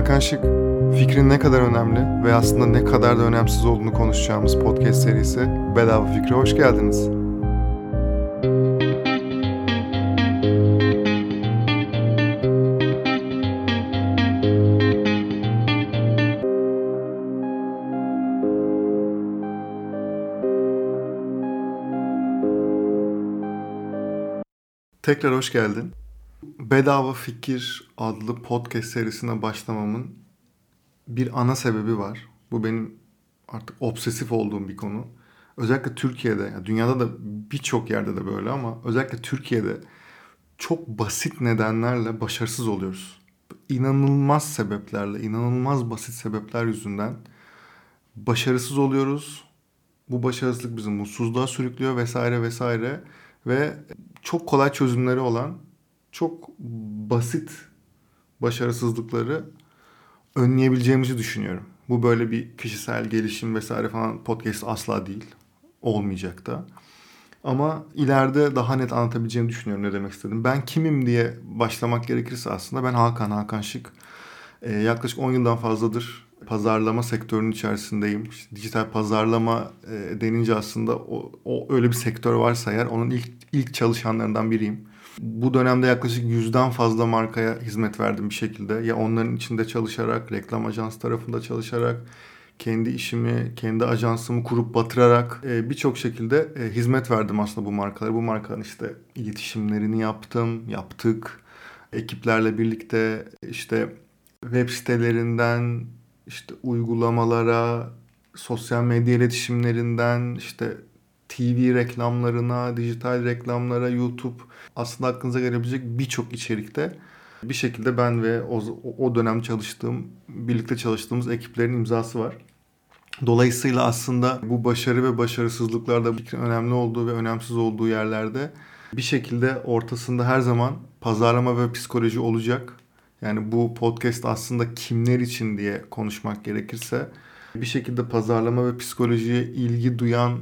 Hakan Şık. Fikrin ne kadar önemli ve aslında ne kadar da önemsiz olduğunu konuşacağımız podcast serisi Bedava Fikre hoş geldiniz. Tekrar hoş geldin. Bedava Fikir adlı podcast serisine başlamamın bir ana sebebi var. Bu benim artık obsesif olduğum bir konu. Özellikle Türkiye'de, yani dünyada da birçok yerde de böyle ama özellikle Türkiye'de çok basit nedenlerle başarısız oluyoruz. İnanılmaz sebeplerle, inanılmaz basit sebepler yüzünden başarısız oluyoruz. Bu başarısızlık bizi mutsuzluğa sürüklüyor vesaire vesaire ve çok kolay çözümleri olan çok basit başarısızlıkları önleyebileceğimizi düşünüyorum. Bu böyle bir kişisel gelişim vesaire falan podcast asla değil. Olmayacak da. Ama ileride daha net anlatabileceğimi düşünüyorum ne demek istedim. Ben kimim diye başlamak gerekirse aslında ben Hakan, Hakan Şık. Ee, yaklaşık 10 yıldan fazladır pazarlama sektörünün içerisindeyim. İşte dijital pazarlama e, denince aslında o, o öyle bir sektör varsa eğer onun ilk ilk çalışanlarından biriyim. Bu dönemde yaklaşık yüzden fazla markaya hizmet verdim bir şekilde. Ya onların içinde çalışarak, reklam ajans tarafında çalışarak, kendi işimi, kendi ajansımı kurup batırarak e, birçok şekilde e, hizmet verdim aslında bu markalara. Bu markanın işte iletişimlerini yaptım, yaptık. Ekiplerle birlikte işte web sitelerinden işte uygulamalara, sosyal medya iletişimlerinden işte TV reklamlarına, dijital reklamlara, YouTube aslında aklınıza gelebilecek birçok içerikte bir şekilde ben ve o, o dönem çalıştığım, birlikte çalıştığımız ekiplerin imzası var. Dolayısıyla aslında bu başarı ve başarısızlıklarda fikrin önemli olduğu ve önemsiz olduğu yerlerde bir şekilde ortasında her zaman pazarlama ve psikoloji olacak. Yani bu podcast aslında kimler için diye konuşmak gerekirse bir şekilde pazarlama ve psikolojiye ilgi duyan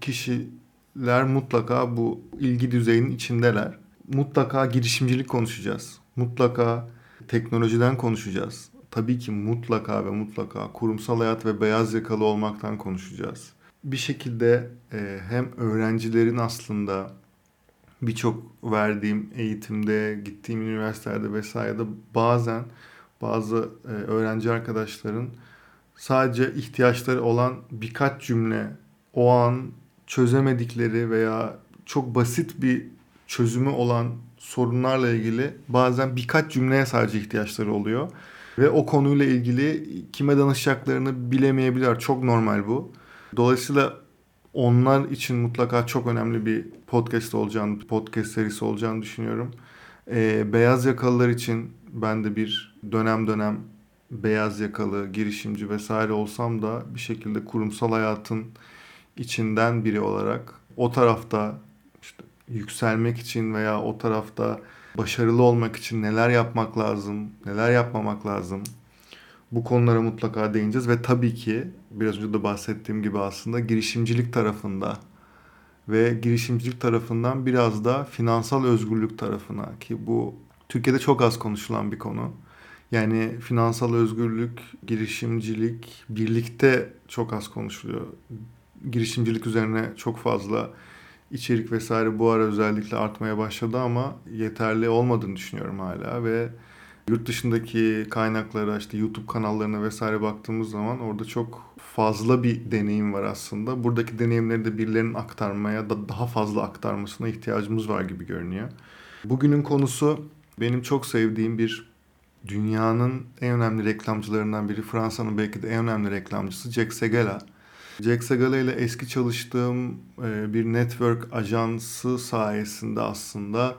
kişiler mutlaka bu ilgi düzeyinin içindeler. Mutlaka girişimcilik konuşacağız. Mutlaka teknolojiden konuşacağız. Tabii ki mutlaka ve mutlaka kurumsal hayat ve beyaz yakalı olmaktan konuşacağız. Bir şekilde e, hem öğrencilerin aslında birçok verdiğim eğitimde, gittiğim üniversitelerde vesairede bazen bazı e, öğrenci arkadaşların sadece ihtiyaçları olan birkaç cümle o an çözemedikleri veya çok basit bir çözümü olan sorunlarla ilgili bazen birkaç cümleye sadece ihtiyaçları oluyor. Ve o konuyla ilgili kime danışacaklarını bilemeyebilir. Çok normal bu. Dolayısıyla onlar için mutlaka çok önemli bir podcast olacağını, podcast serisi olacağını düşünüyorum. Ee, beyaz yakalılar için ben de bir dönem dönem beyaz yakalı, girişimci vesaire olsam da bir şekilde kurumsal hayatın içinden biri olarak o tarafta işte yükselmek için veya o tarafta başarılı olmak için neler yapmak lazım, neler yapmamak lazım. Bu konulara mutlaka değineceğiz ve tabii ki biraz önce de bahsettiğim gibi aslında girişimcilik tarafında ve girişimcilik tarafından biraz da finansal özgürlük tarafına ki bu Türkiye'de çok az konuşulan bir konu. Yani finansal özgürlük, girişimcilik birlikte çok az konuşuluyor girişimcilik üzerine çok fazla içerik vesaire bu ara özellikle artmaya başladı ama yeterli olmadığını düşünüyorum hala ve yurt dışındaki kaynaklara işte YouTube kanallarına vesaire baktığımız zaman orada çok fazla bir deneyim var aslında. Buradaki deneyimleri de birilerinin aktarmaya da daha fazla aktarmasına ihtiyacımız var gibi görünüyor. Bugünün konusu benim çok sevdiğim bir dünyanın en önemli reklamcılarından biri. Fransa'nın belki de en önemli reklamcısı Jack Segala. Jack Segala ile eski çalıştığım e, bir network ajansı sayesinde aslında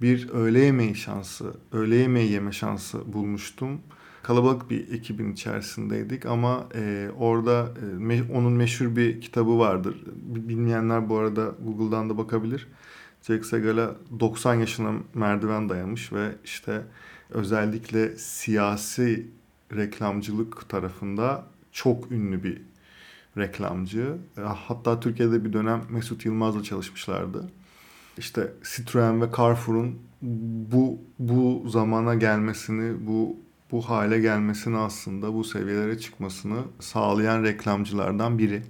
bir öğle yemeği şansı, öğle yemeği yeme şansı bulmuştum. Kalabalık bir ekibin içerisindeydik ama e, orada e, me, onun meşhur bir kitabı vardır. Bilmeyenler bu arada Google'dan da bakabilir. Jack Segala 90 yaşına merdiven dayamış ve işte özellikle siyasi reklamcılık tarafında çok ünlü bir reklamcı. E, hatta Türkiye'de bir dönem Mesut Yılmaz'la çalışmışlardı. İşte Citroen ve Carrefour'un bu bu zamana gelmesini, bu bu hale gelmesini aslında bu seviyelere çıkmasını sağlayan reklamcılardan biri.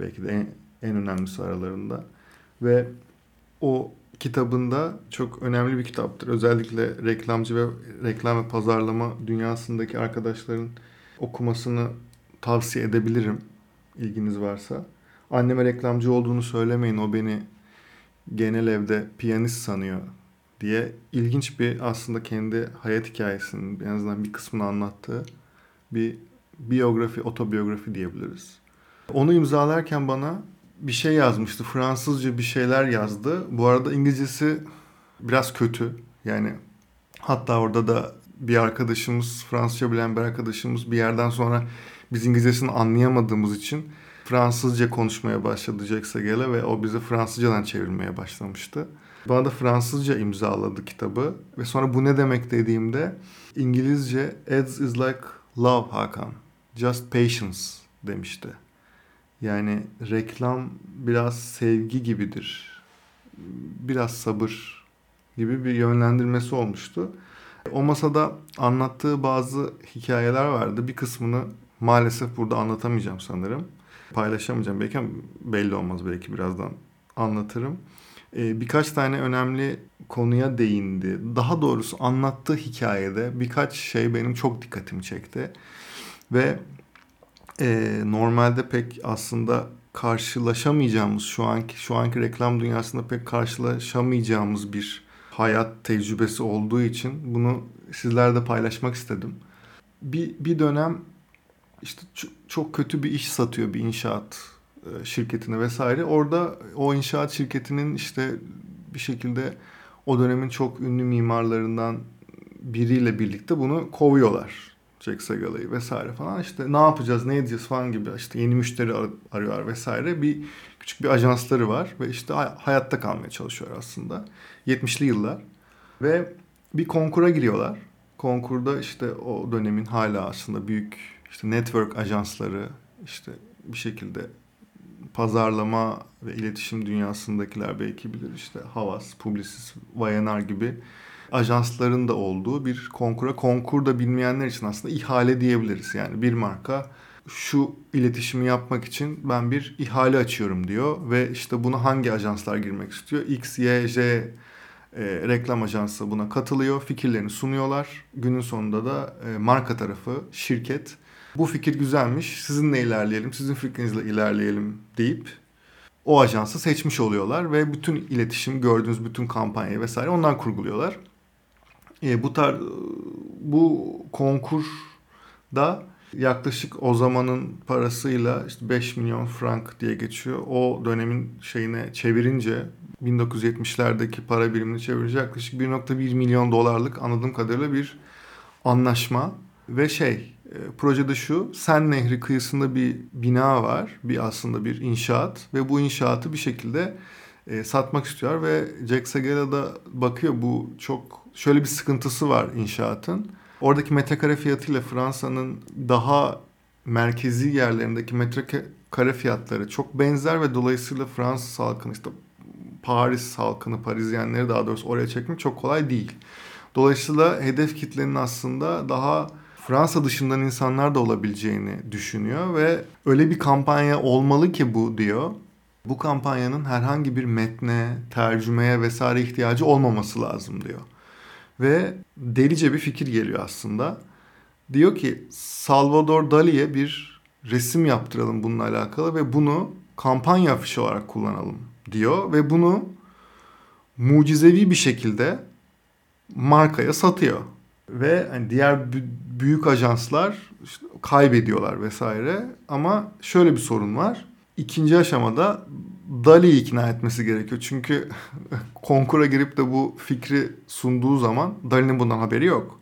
Belki de en, en önemlisi aralarında. Ve o kitabında çok önemli bir kitaptır. Özellikle reklamcı ve reklam ve pazarlama dünyasındaki arkadaşların okumasını tavsiye edebilirim ilginiz varsa. Anneme reklamcı olduğunu söylemeyin o beni genel evde piyanist sanıyor diye ilginç bir aslında kendi hayat hikayesinin en azından bir kısmını anlattığı bir biyografi, otobiyografi diyebiliriz. Onu imzalarken bana bir şey yazmıştı. Fransızca bir şeyler yazdı. Bu arada İngilizcesi biraz kötü. Yani hatta orada da bir arkadaşımız, Fransızca bilen bir arkadaşımız bir yerden sonra biz İngilizcesini anlayamadığımız için Fransızca konuşmaya başladı Jack Segele ve o bizi Fransızcadan çevirmeye başlamıştı. Bana da Fransızca imzaladı kitabı ve sonra bu ne demek dediğimde İngilizce ads is like love Hakan. Just patience demişti. Yani reklam biraz sevgi gibidir. Biraz sabır gibi bir yönlendirmesi olmuştu. O masada anlattığı bazı hikayeler vardı. Bir kısmını maalesef burada anlatamayacağım sanırım. Paylaşamayacağım belki ama belli olmaz belki birazdan anlatırım. Ee, birkaç tane önemli konuya değindi. Daha doğrusu anlattığı hikayede birkaç şey benim çok dikkatimi çekti. Ve e, normalde pek aslında karşılaşamayacağımız şu anki şu anki reklam dünyasında pek karşılaşamayacağımız bir hayat tecrübesi olduğu için bunu sizlerle paylaşmak istedim. Bir, bir dönem işte çok kötü bir iş satıyor bir inşaat e, şirketine vesaire. Orada o inşaat şirketinin işte bir şekilde o dönemin çok ünlü mimarlarından biriyle birlikte bunu kovuyorlar. Jack Segala'yı vesaire falan işte ne yapacağız ne edeceğiz falan gibi işte yeni müşteri ar- arıyorlar vesaire bir küçük bir ajansları var ve işte hayatta kalmaya çalışıyor aslında 70'li yıllar ve bir konkura giriyorlar konkurda işte o dönemin hala aslında büyük işte network ajansları işte bir şekilde pazarlama ve iletişim dünyasındakiler belki bilir işte Havas, Publicis, Vayanar gibi ajansların da olduğu bir konkura. Konkurda bilmeyenler için aslında ihale diyebiliriz. Yani bir marka şu iletişimi yapmak için ben bir ihale açıyorum diyor ve işte buna hangi ajanslar girmek istiyor? X, Y, J e, reklam ajansı buna katılıyor, fikirlerini sunuyorlar. Günün sonunda da e, marka tarafı, şirket bu fikir güzelmiş, sizinle ilerleyelim, sizin fikrinizle ilerleyelim deyip o ajansı seçmiş oluyorlar ve bütün iletişim, gördüğünüz bütün kampanyayı vesaire ondan kurguluyorlar. E, bu tar bu konkur da yaklaşık o zamanın parasıyla işte 5 milyon frank diye geçiyor. O dönemin şeyine çevirince 1970'lerdeki para birimini çevirince yaklaşık 1.1 milyon dolarlık anladığım kadarıyla bir anlaşma ve şey projede şu Sen Nehri kıyısında bir bina var bir aslında bir inşaat ve bu inşaatı bir şekilde e, satmak istiyor ve Jack Segala da bakıyor bu çok şöyle bir sıkıntısı var inşaatın. Oradaki metrekare fiyatıyla Fransa'nın daha merkezi yerlerindeki metrekare fiyatları çok benzer ve dolayısıyla Fransız halkını işte Paris halkını, Parizyenleri daha doğrusu oraya çekmek çok kolay değil. Dolayısıyla hedef kitlenin aslında daha Fransa dışından insanlar da olabileceğini düşünüyor ve öyle bir kampanya olmalı ki bu diyor. Bu kampanyanın herhangi bir metne, tercümeye vesaire ihtiyacı olmaması lazım diyor. Ve delice bir fikir geliyor aslında. Diyor ki Salvador Dali'ye bir resim yaptıralım bununla alakalı ve bunu kampanya afişi olarak kullanalım diyor ve bunu mucizevi bir şekilde markaya satıyor. Ve hani diğer büyük ajanslar işte kaybediyorlar vesaire. Ama şöyle bir sorun var. İkinci aşamada Dali'yi ikna etmesi gerekiyor. Çünkü konkura girip de bu fikri sunduğu zaman Dali'nin bundan haberi yok.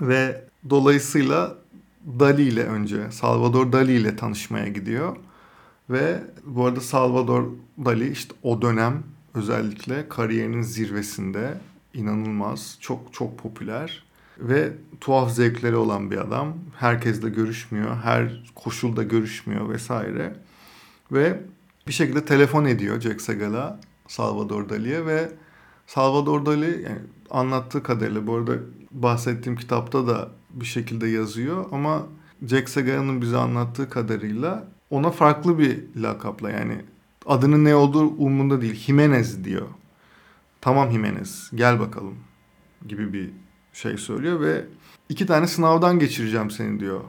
Ve dolayısıyla Dali ile önce Salvador Dali ile tanışmaya gidiyor. Ve bu arada Salvador Dali işte o dönem özellikle kariyerinin zirvesinde inanılmaz, çok çok popüler ve tuhaf zevkleri olan bir adam. Herkesle görüşmüyor, her koşulda görüşmüyor vesaire. Ve bir şekilde telefon ediyor Jack Segala Salvador Dali'ye ve Salvador Dali yani anlattığı kadarıyla bu arada bahsettiğim kitapta da bir şekilde yazıyor ama Jack Segara'nın bize anlattığı kadarıyla ona farklı bir lakapla yani adının ne olduğu umurunda değil. Jimenez diyor. Tamam Jimenez gel bakalım gibi bir şey söylüyor ve iki tane sınavdan geçireceğim seni diyor.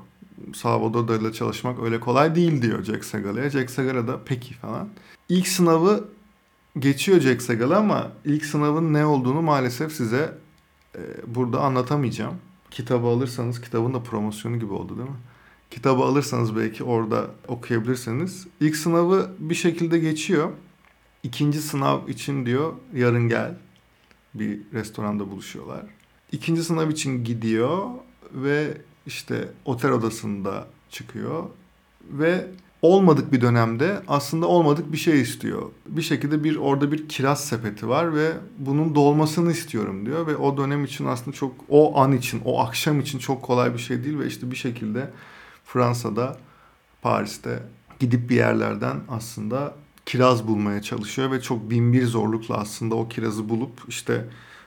Salvador Dali'yle çalışmak öyle kolay değil diyor Jack Segala'ya. Jack Segala da peki falan. İlk sınavı geçiyor Jack Segala ama ilk sınavın ne olduğunu maalesef size e, burada anlatamayacağım. Kitabı alırsanız kitabın da promosyonu gibi oldu değil mi? Kitabı alırsanız belki orada okuyabilirsiniz. İlk sınavı bir şekilde geçiyor. İkinci sınav için diyor yarın gel. Bir restoranda buluşuyorlar. İkinci sınav için gidiyor ve işte otel odasında çıkıyor ve olmadık bir dönemde aslında olmadık bir şey istiyor. Bir şekilde bir orada bir kiraz sepeti var ve bunun dolmasını istiyorum diyor ve o dönem için aslında çok o an için, o akşam için çok kolay bir şey değil ve işte bir şekilde Fransa'da, Paris'te gidip bir yerlerden aslında kiraz bulmaya çalışıyor ve çok bin bir zorlukla aslında o kirazı bulup işte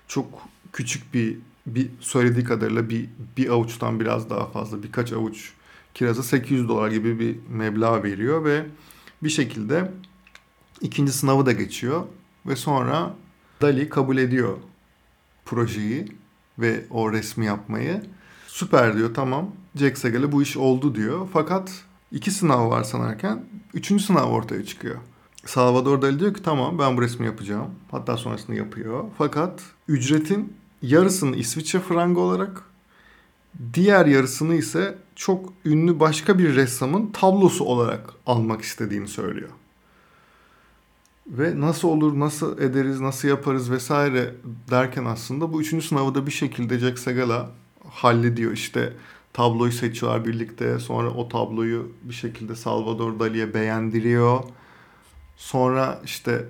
çok küçük bir bir söylediği kadarıyla bir bir avuçtan biraz daha fazla birkaç avuç kiraza 800 dolar gibi bir meblağ veriyor ve bir şekilde ikinci sınavı da geçiyor ve sonra Dali kabul ediyor projeyi ve o resmi yapmayı. Süper diyor tamam. Jack Segal'e bu iş oldu diyor. Fakat iki sınav var sanarken üçüncü sınav ortaya çıkıyor. Salvador Dali diyor ki tamam ben bu resmi yapacağım. Hatta sonrasında yapıyor. Fakat ücretin yarısını İsviçre frangı olarak diğer yarısını ise çok ünlü başka bir ressamın tablosu olarak almak istediğini söylüyor. Ve nasıl olur, nasıl ederiz, nasıl yaparız vesaire derken aslında bu üçüncü sınavı da bir şekilde Jack Segala hallediyor. İşte tabloyu seçiyorlar birlikte. Sonra o tabloyu bir şekilde Salvador Dali'ye beğendiriyor. Sonra işte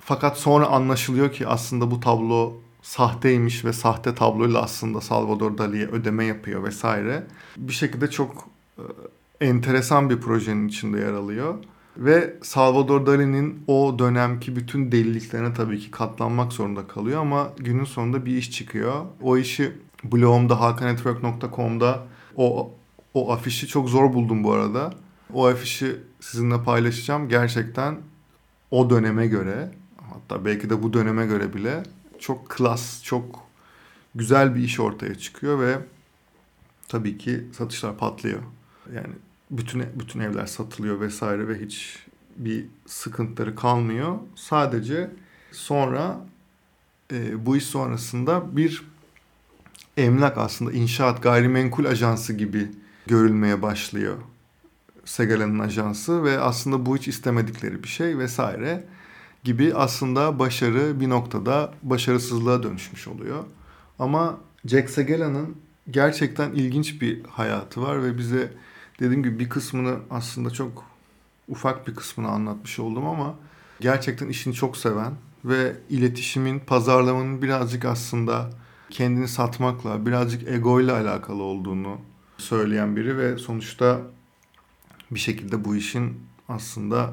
fakat sonra anlaşılıyor ki aslında bu tablo sahteymiş ve sahte tabloyla aslında Salvador Dali'ye ödeme yapıyor vesaire. Bir şekilde çok e, enteresan bir projenin içinde yer alıyor. Ve Salvador Dali'nin o dönemki bütün deliliklerine tabii ki katlanmak zorunda kalıyor ama günün sonunda bir iş çıkıyor. O işi blogumda hakanetwork.com'da o o afişi çok zor buldum bu arada. O afişi sizinle paylaşacağım. Gerçekten o döneme göre hatta belki de bu döneme göre bile çok klas, çok güzel bir iş ortaya çıkıyor ve tabii ki satışlar patlıyor. Yani bütün bütün evler satılıyor vesaire ve hiç bir sıkıntıları kalmıyor. Sadece sonra e, bu iş sonrasında bir emlak aslında inşaat gayrimenkul ajansı gibi görülmeye başlıyor. Segala'nın ajansı ve aslında bu hiç istemedikleri bir şey vesaire gibi aslında başarı bir noktada başarısızlığa dönüşmüş oluyor. Ama Jack Segala'nın gerçekten ilginç bir hayatı var ve bize dediğim gibi bir kısmını aslında çok ufak bir kısmını anlatmış oldum ama gerçekten işini çok seven ve iletişimin, pazarlamanın birazcık aslında kendini satmakla, birazcık egoyla alakalı olduğunu söyleyen biri ve sonuçta bir şekilde bu işin aslında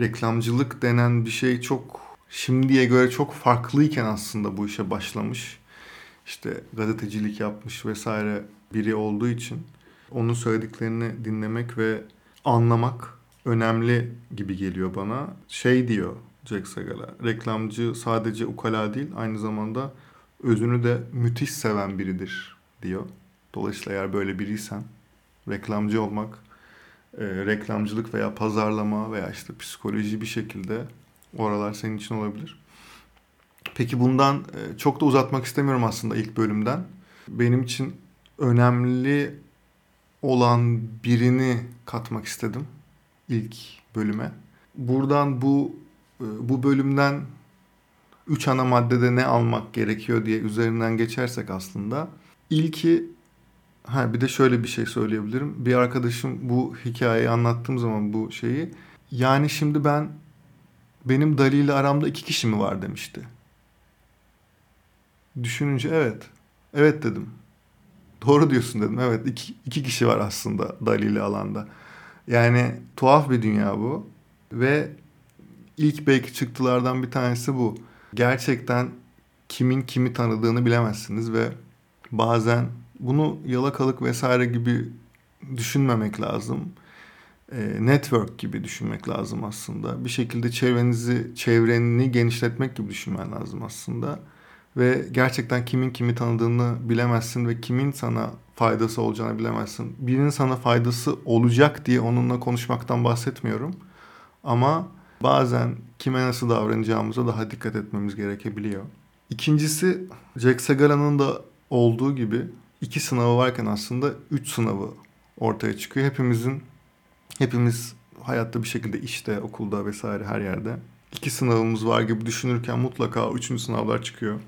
reklamcılık denen bir şey çok şimdiye göre çok farklıyken aslında bu işe başlamış. İşte gazetecilik yapmış vesaire biri olduğu için onun söylediklerini dinlemek ve anlamak önemli gibi geliyor bana. Şey diyor Jack Segala, reklamcı sadece ukala değil aynı zamanda özünü de müthiş seven biridir diyor. Dolayısıyla eğer böyle biriysen reklamcı olmak e, reklamcılık veya pazarlama veya işte psikoloji bir şekilde oralar senin için olabilir. Peki bundan e, çok da uzatmak istemiyorum aslında ilk bölümden. Benim için önemli olan birini katmak istedim ilk bölüme. Buradan bu e, bu bölümden üç ana maddede ne almak gerekiyor diye üzerinden geçersek aslında ilki Ha bir de şöyle bir şey söyleyebilirim. Bir arkadaşım bu hikayeyi anlattığım zaman bu şeyi yani şimdi ben benim Dali ile aramda iki kişi mi var demişti. Düşününce evet. Evet dedim. Doğru diyorsun dedim. Evet iki, iki kişi var aslında Dali ile alanda. Yani tuhaf bir dünya bu. Ve ilk belki çıktılardan bir tanesi bu. gerçekten kimin kimi tanıdığını bilemezsiniz ve bazen bunu yalakalık vesaire gibi düşünmemek lazım. E, network gibi düşünmek lazım aslında. Bir şekilde çevrenizi, çevreni genişletmek gibi düşünmen lazım aslında. Ve gerçekten kimin kimi tanıdığını bilemezsin ve kimin sana faydası olacağını bilemezsin. Birinin sana faydası olacak diye onunla konuşmaktan bahsetmiyorum. Ama bazen kime nasıl davranacağımıza daha dikkat etmemiz gerekebiliyor. İkincisi Jack Segala'nın da olduğu gibi iki sınavı varken aslında üç sınavı ortaya çıkıyor. Hepimizin hepimiz hayatta bir şekilde işte, okulda vesaire her yerde iki sınavımız var gibi düşünürken mutlaka üçüncü sınavlar çıkıyor.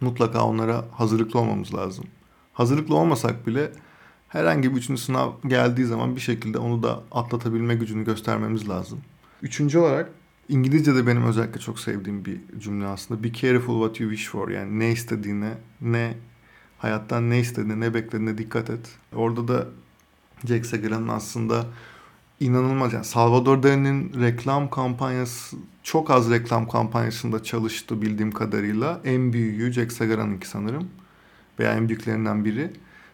Mutlaka onlara hazırlıklı olmamız lazım. Hazırlıklı olmasak bile herhangi bir üçüncü sınav geldiği zaman bir şekilde onu da atlatabilme gücünü göstermemiz lazım. Üçüncü olarak İngilizce'de benim özellikle çok sevdiğim bir cümle aslında. Be careful what you wish for. Yani ne istediğine, ne hayattan ne istediğine, ne beklediğine dikkat et. Orada da Jack Segala'nın aslında inanılmaz yani Salvador Dali'nin reklam kampanyası çok az reklam kampanyasında çalıştı bildiğim kadarıyla. En büyüğü Jack Segala'nınki sanırım. Veya en büyüklerinden biri.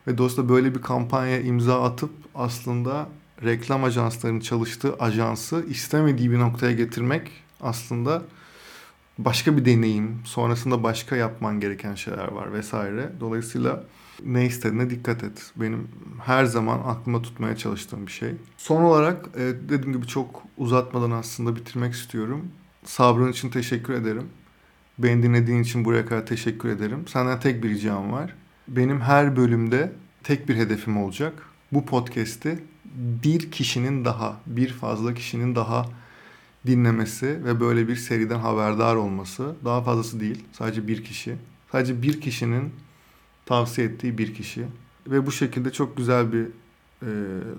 Ve dolayısıyla böyle bir kampanya imza atıp aslında reklam ajanslarının çalıştığı ajansı istemediği bir noktaya getirmek aslında başka bir deneyim. Sonrasında başka yapman gereken şeyler var vesaire. Dolayısıyla ne istediğine dikkat et. Benim her zaman aklıma tutmaya çalıştığım bir şey. Son olarak e, dediğim gibi çok uzatmadan aslında bitirmek istiyorum. Sabrın için teşekkür ederim. Beni dinlediğin için buraya kadar teşekkür ederim. Senden tek bir ricam var. Benim her bölümde tek bir hedefim olacak. Bu podcast'i bir kişinin daha, bir fazla kişinin daha dinlemesi ve böyle bir seriden haberdar olması. Daha fazlası değil. Sadece bir kişi. Sadece bir kişinin tavsiye ettiği bir kişi. Ve bu şekilde çok güzel bir e,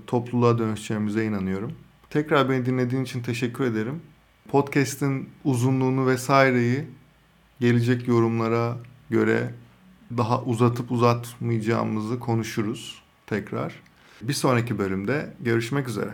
topluluğa dönüşeceğimize inanıyorum. Tekrar beni dinlediğin için teşekkür ederim. Podcast'in uzunluğunu vesaireyi gelecek yorumlara göre daha uzatıp uzatmayacağımızı konuşuruz tekrar. Bir sonraki bölümde görüşmek üzere.